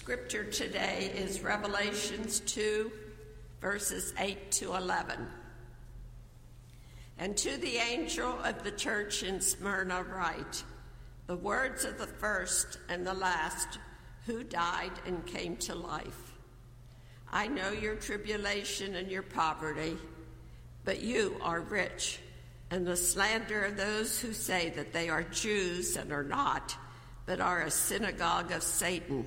scripture today is Revelations 2, verses 8 to 11. And to the angel of the church in Smyrna, write the words of the first and the last who died and came to life. I know your tribulation and your poverty, but you are rich, and the slander of those who say that they are Jews and are not, but are a synagogue of Satan.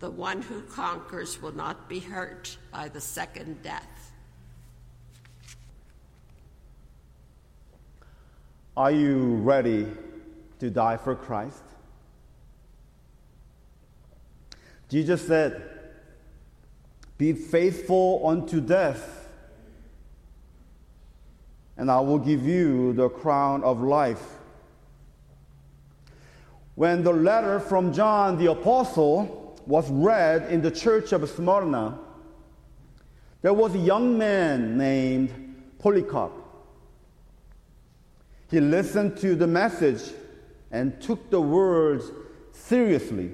The one who conquers will not be hurt by the second death. Are you ready to die for Christ? Jesus said, Be faithful unto death, and I will give you the crown of life. When the letter from John the Apostle was read in the church of Smyrna, there was a young man named Polycarp. He listened to the message and took the words seriously.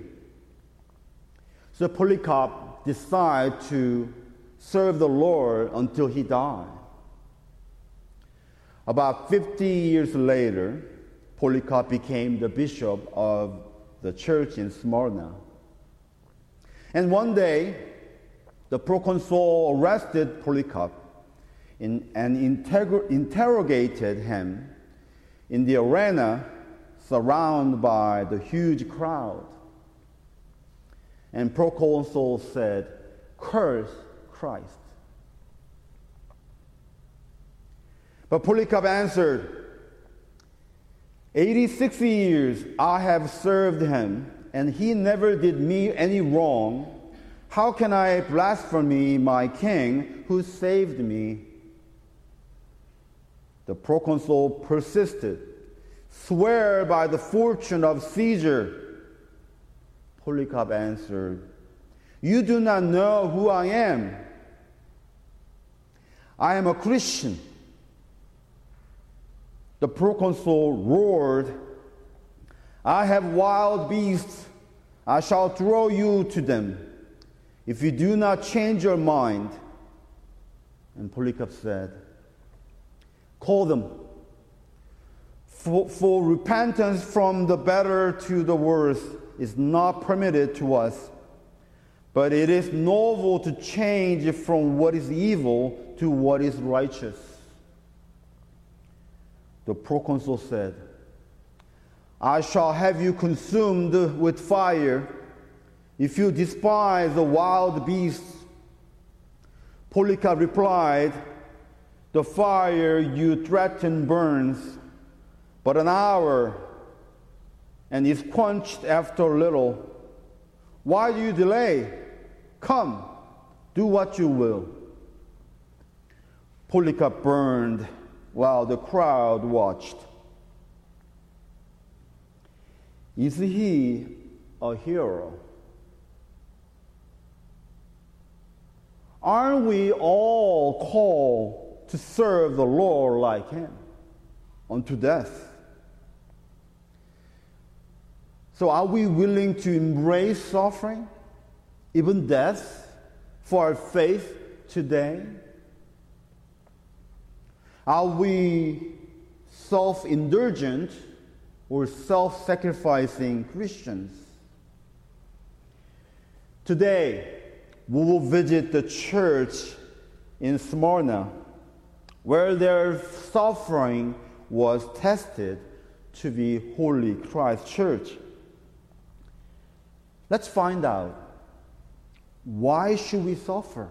So Polycarp decided to serve the Lord until he died. About 50 years later, Polycarp became the bishop of the church in Smyrna. And one day, the proconsul arrested Polycarp in, and interrogated him in the arena surrounded by the huge crowd. And proconsul said, Curse Christ. But Polycarp answered, 86 years I have served him and he never did me any wrong, how can I blaspheme my king who saved me? The proconsul persisted. Swear by the fortune of Caesar. Polycarp answered, You do not know who I am. I am a Christian. The proconsul roared, I have wild beasts I shall throw you to them if you do not change your mind. And Polycarp said, Call them. For, for repentance from the better to the worse is not permitted to us, but it is novel to change from what is evil to what is righteous. The proconsul said, I shall have you consumed with fire if you despise the wild beasts. Polycarp replied, The fire you threaten burns but an hour and is quenched after a little. Why do you delay? Come, do what you will. Polycarp burned while the crowd watched. Is he a hero? Aren't we all called to serve the Lord like him unto death? So, are we willing to embrace suffering, even death, for our faith today? Are we self indulgent or self sacrificing Christians. Today, we will visit the church in Smyrna where their suffering was tested to be Holy Christ Church. Let's find out why should we suffer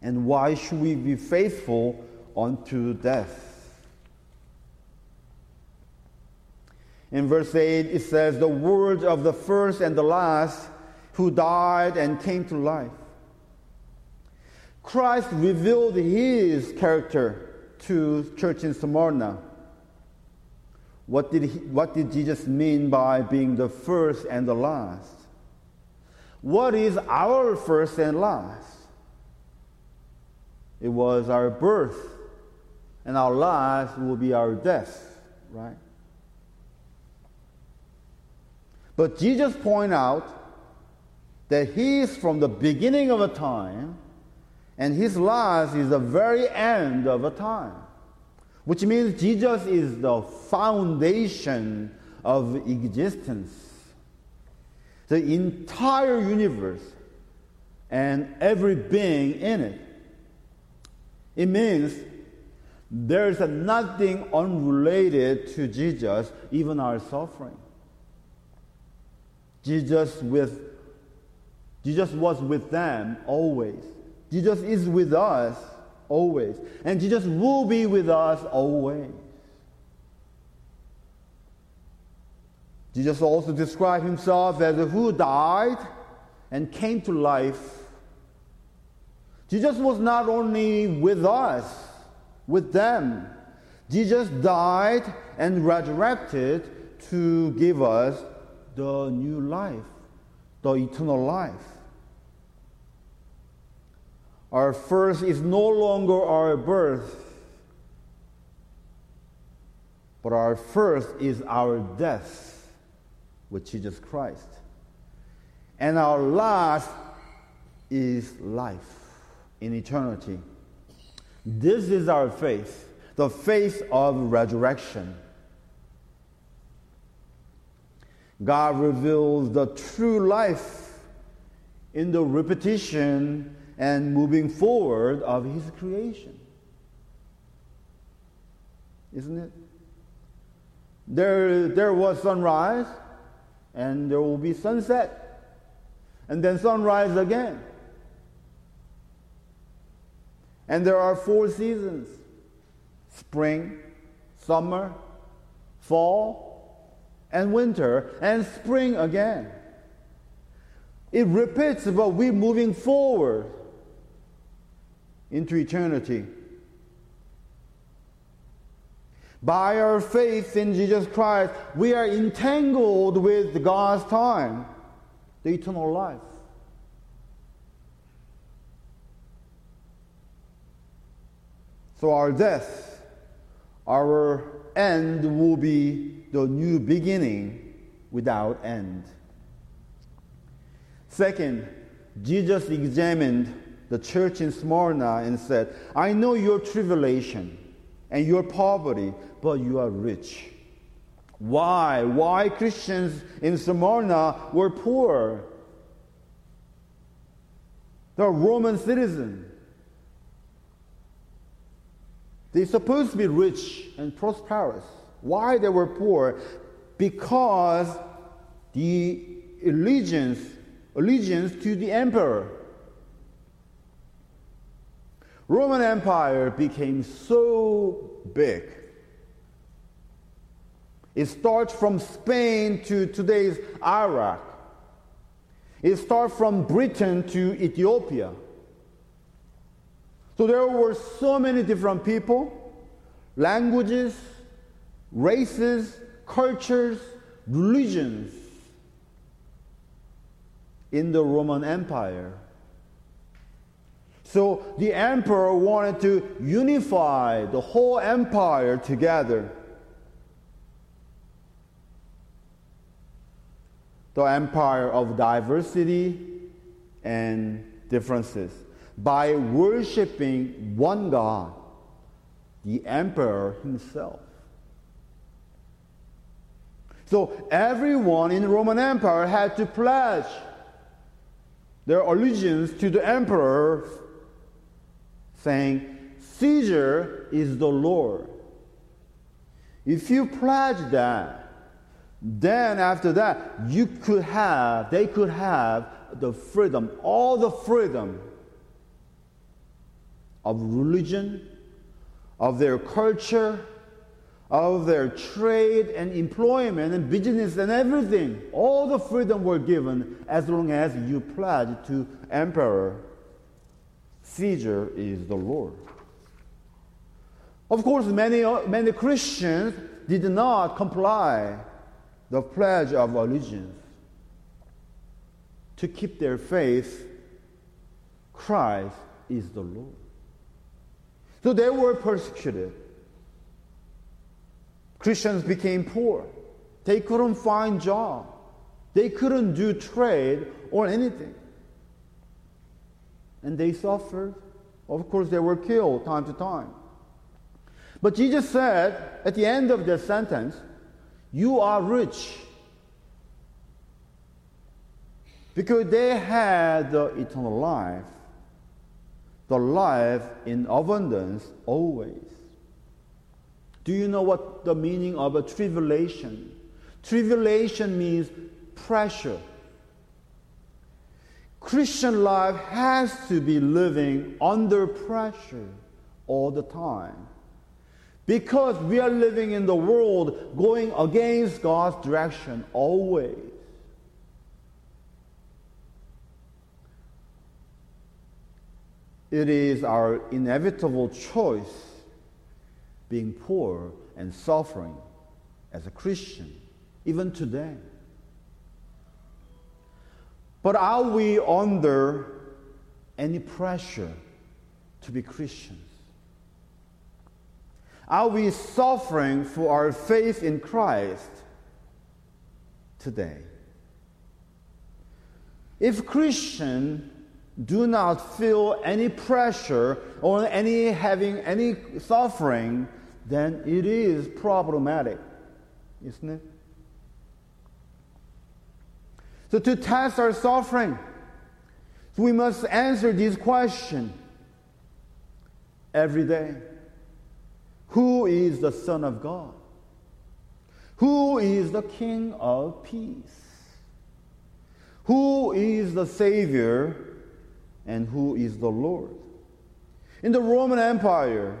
and why should we be faithful unto death? In verse 8, it says, The words of the first and the last who died and came to life. Christ revealed his character to church in Smyrna. What did, he, what did Jesus mean by being the first and the last? What is our first and last? It was our birth, and our last will be our death, right? But Jesus point out that he is from the beginning of a time, and his last is the very end of a time. Which means Jesus is the foundation of existence. The entire universe and every being in it. It means there's nothing unrelated to Jesus, even our suffering. Jesus with Jesus was with them always. Jesus is with us always. And Jesus will be with us always. Jesus also described himself as who died and came to life. Jesus was not only with us, with them. Jesus died and resurrected to give us the new life, the eternal life. Our first is no longer our birth, but our first is our death with Jesus Christ. And our last is life in eternity. This is our faith, the faith of resurrection. God reveals the true life in the repetition and moving forward of His creation. Isn't it? There, there was sunrise, and there will be sunset, and then sunrise again. And there are four seasons spring, summer, fall, and winter and spring again. It repeats, but we're moving forward into eternity. By our faith in Jesus Christ, we are entangled with God's time, the eternal life. So our death, our end will be the new beginning without end. Second, Jesus examined the church in Smyrna and said, I know your tribulation and your poverty, but you are rich. Why? Why Christians in Smyrna were poor? They're Roman citizens. They're supposed to be rich and prosperous. Why they were poor? Because the allegiance, allegiance to the emperor. Roman Empire became so big. It starts from Spain to today's Iraq. It starts from Britain to Ethiopia. So there were so many different people, languages, races, cultures, religions in the Roman Empire. So the emperor wanted to unify the whole empire together. The empire of diversity and differences by worshiping one God, the emperor himself. So everyone in the Roman Empire had to pledge their allegiance to the emperor, saying, Caesar is the Lord. If you pledge that, then after that, you could have, they could have the freedom, all the freedom of religion, of their culture, of their trade and employment and business and everything. All the freedom were given as long as you pledged to emperor. Caesar is the Lord. Of course, many, many Christians did not comply the pledge of allegiance to keep their faith. Christ is the Lord. So they were persecuted. Christians became poor. They couldn't find job. They couldn't do trade or anything. And they suffered. Of course, they were killed time to time. But Jesus said at the end of the sentence, You are rich. Because they had the eternal life, the life in abundance always. Do you know what the meaning of a tribulation? Tribulation means pressure. Christian life has to be living under pressure all the time. Because we are living in the world going against God's direction always. It is our inevitable choice being poor and suffering as a Christian, even today. But are we under any pressure to be Christians? Are we suffering for our faith in Christ today? If Christians do not feel any pressure or any having any suffering, then it is problematic, isn't it? So to test our suffering, we must answer this question every day. Who is the Son of God? Who is the King of peace? Who is the Savior and who is the Lord? In the Roman Empire,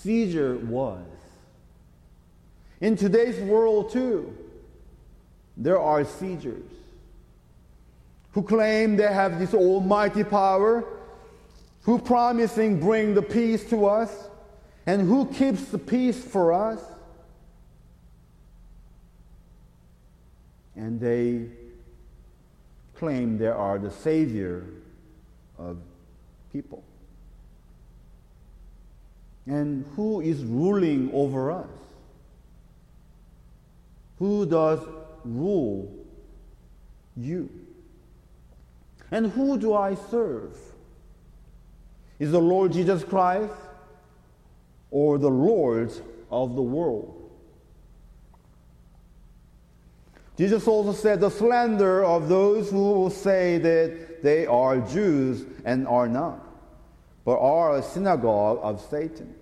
Caesar was. In today's world, too, there are Caesars who claim they have this almighty power, who promising bring the peace to us, and who keeps the peace for us? And they claim they are the savior of people. And who is ruling over us? Who does rule you? And who do I serve? Is the Lord Jesus Christ or the lords of the world. Jesus also said the slander of those who say that they are Jews and are not, but are a synagogue of Satan.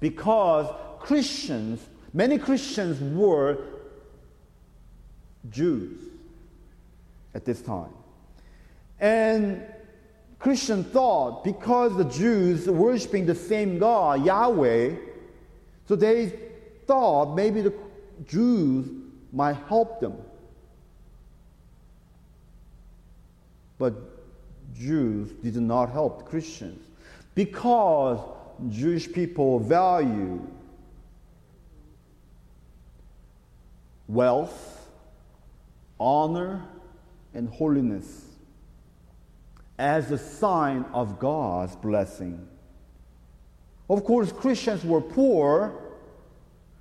Because Christians, many Christians were Jews at this time. And Christian thought because the Jews worshiping the same God, Yahweh, so they thought maybe the Jews might help them. But Jews did not help Christians because Jewish people value wealth, honor, and holiness as a sign of God's blessing. Of course, Christians were poor,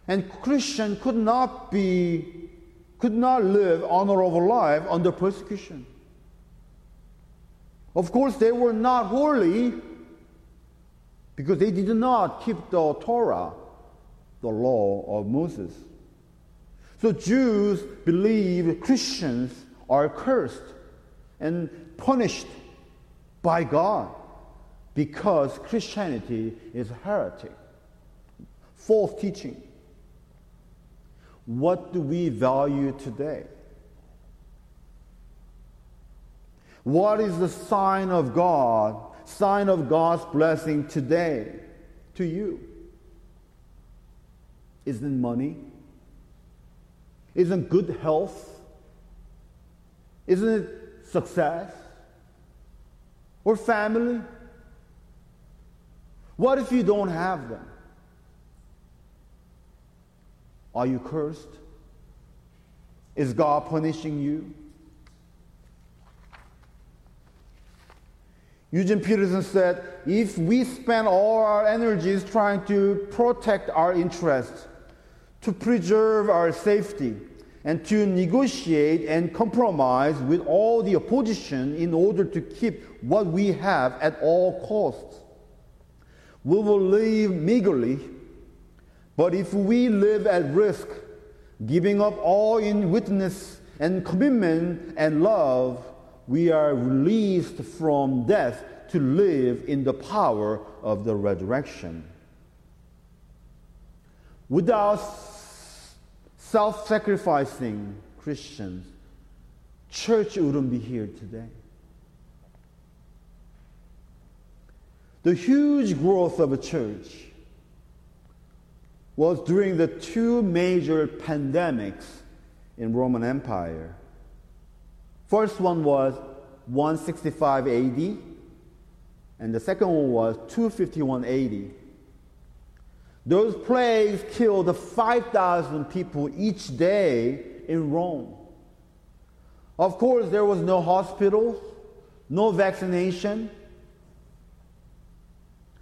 and Christians could not be, could not live honorable life under persecution. Of course, they were not holy because they did not keep the Torah, the law of Moses. So Jews believe Christians are cursed and punished by God because Christianity is heretic, false teaching. What do we value today? What is the sign of God, sign of God's blessing today to you? Isn't money? Isn't good health? Isn't it success? or family What if you don't have them? Are you cursed? Is God punishing you? Eugene Peterson said if we spend all our energies trying to protect our interests, to preserve our safety, and to negotiate and compromise with all the opposition in order to keep what we have at all costs, we will live meagerly. But if we live at risk, giving up all in witness and commitment and love, we are released from death to live in the power of the resurrection. Without self sacrificing Christians, church wouldn't be here today. The huge growth of a church was during the two major pandemics in Roman Empire. First one was 165 AD, and the second one was 251 AD. Those plagues killed 5,000 people each day in Rome. Of course, there was no hospital, no vaccination.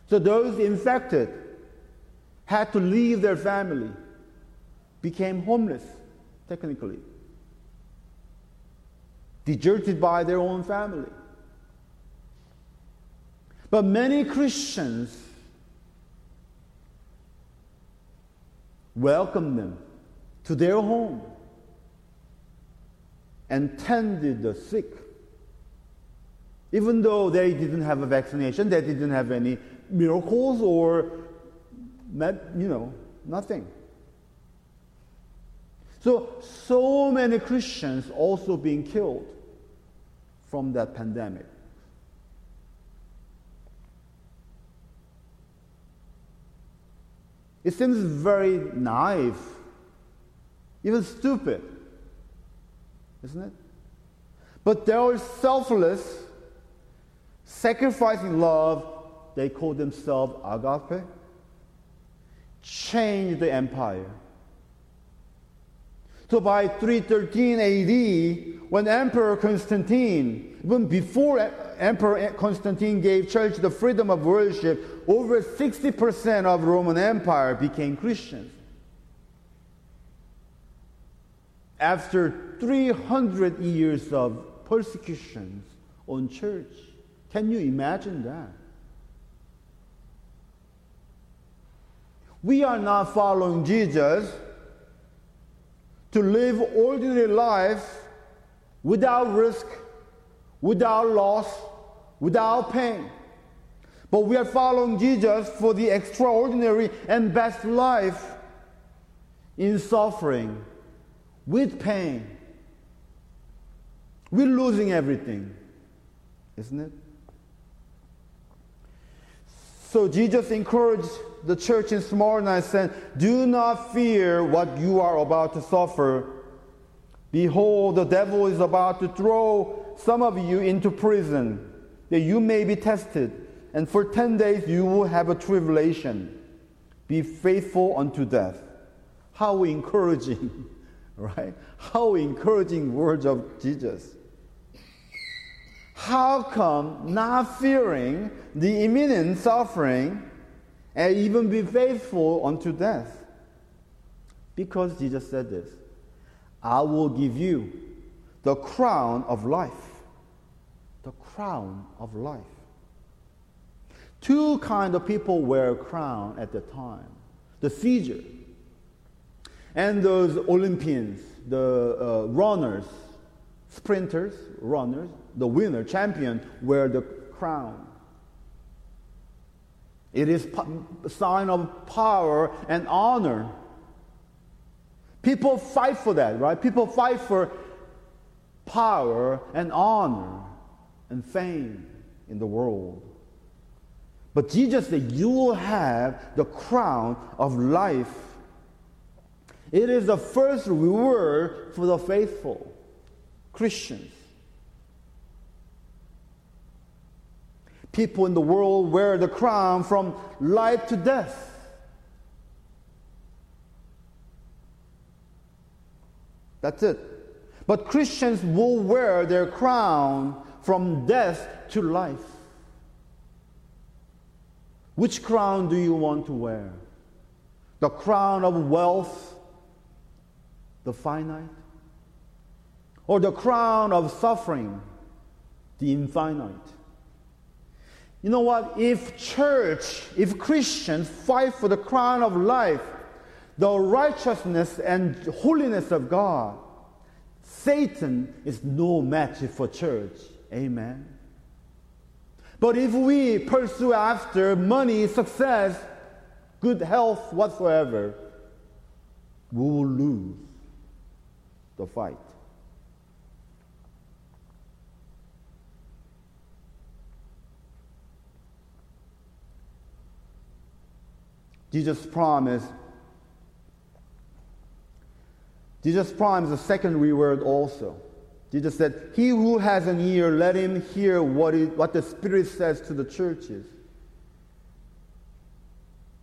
So those infected had to leave their family, became homeless, technically, deserted by their own family. But many Christians welcomed them to their home and tended the sick. Even though they didn't have a vaccination, they didn't have any miracles or, you know, nothing. So, so many Christians also being killed from that pandemic. It seems very naive, even stupid, isn't it? But their selfless, sacrificing love, they call themselves agape, changed the empire. So by 313 AD, when Emperor Constantine, even before Emperor Constantine gave church the freedom of worship, over 60% of Roman Empire became Christians. After 300 years of persecutions on church, can you imagine that? We are not following Jesus to live ordinary life without risk, without loss, without pain. But we are following Jesus for the extraordinary and best life in suffering, with pain. We're losing everything, isn't it? So Jesus encouraged the church in Smyrna and said, Do not fear what you are about to suffer. Behold, the devil is about to throw some of you into prison, that you may be tested, and for 10 days you will have a tribulation. Be faithful unto death. How encouraging, right? How encouraging words of Jesus. How come not fearing the imminent suffering and even be faithful unto death? Because Jesus said this I will give you the crown of life. The crown of life. Two kind of people wear a crown at the time the Caesar and those Olympians, the uh, runners, sprinters, runners, the winner, champion, wear the crown. It is a sign of power and honor. People fight for that, right? People fight for power and honor and fame in the world. But Jesus said, You will have the crown of life. It is the first reward for the faithful Christians. People in the world wear the crown from life to death. That's it. But Christians will wear their crown from death to life. Which crown do you want to wear? The crown of wealth, the finite? Or the crown of suffering, the infinite? You know what? If church, if Christians fight for the crown of life, the righteousness and holiness of God, Satan is no match for church. Amen. But if we pursue after money, success, good health, whatsoever, we will lose the fight. Jesus promised Jesus promised a second reward also. Jesus said, He who has an ear, let him hear what, it, what the Spirit says to the churches.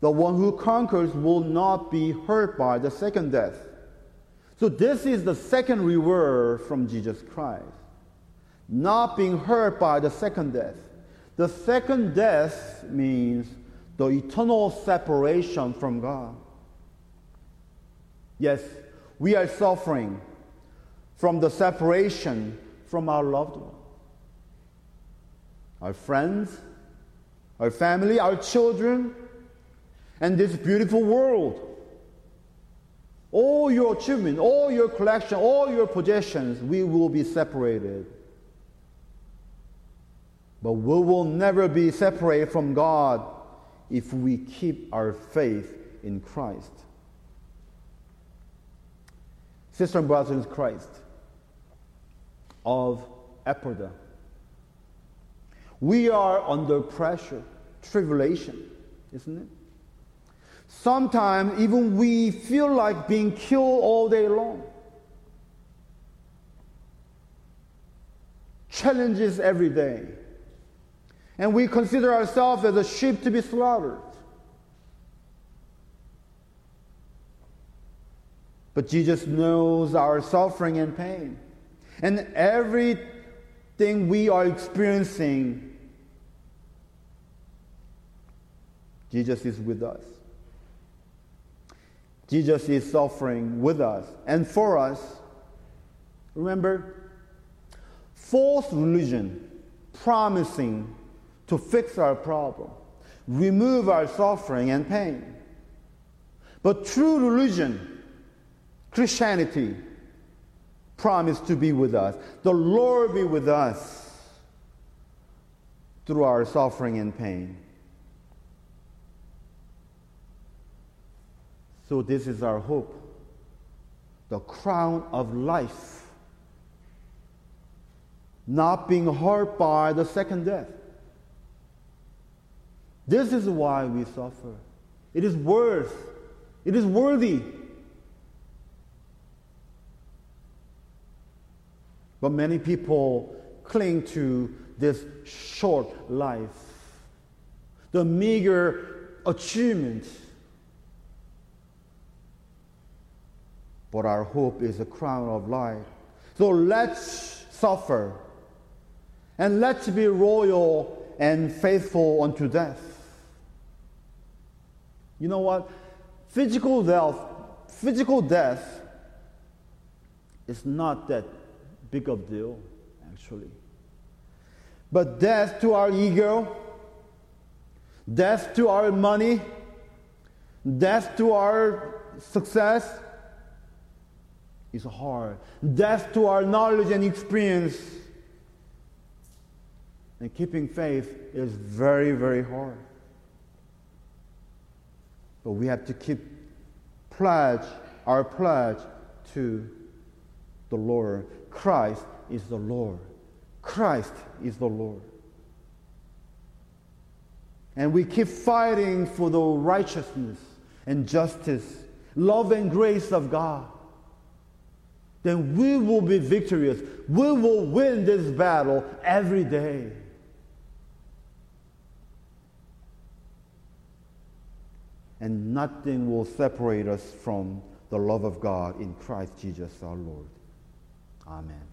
The one who conquers will not be hurt by the second death. So, this is the second reward from Jesus Christ. Not being hurt by the second death. The second death means the eternal separation from God. Yes, we are suffering from the separation from our loved one, our friends, our family, our children, and this beautiful world. All your achievement, all your collection, all your possessions, we will be separated. But we will never be separated from God if we keep our faith in Christ. Sister and brothers in Christ of Ephrata, we are under pressure, tribulation, isn't it? Sometimes even we feel like being killed all day long. Challenges every day. And we consider ourselves as a sheep to be slaughtered. But Jesus knows our suffering and pain. And everything we are experiencing, Jesus is with us. Jesus is suffering with us and for us. Remember, false religion promising to fix our problem, remove our suffering and pain. But true religion Christianity promised to be with us. The Lord be with us through our suffering and pain. So, this is our hope the crown of life, not being hurt by the second death. This is why we suffer. It is worth, it is worthy But many people cling to this short life, the meager achievement. But our hope is a crown of life. So let's suffer and let's be royal and faithful unto death. You know what? Physical death, physical death is not that big of a deal, actually. But death to our ego, death to our money, death to our success is hard. Death to our knowledge and experience and keeping faith is very, very hard. But we have to keep pledge, our pledge to the Lord. Christ is the Lord. Christ is the Lord. And we keep fighting for the righteousness and justice, love and grace of God. Then we will be victorious. We will win this battle every day. And nothing will separate us from the love of God in Christ Jesus our Lord. Amen.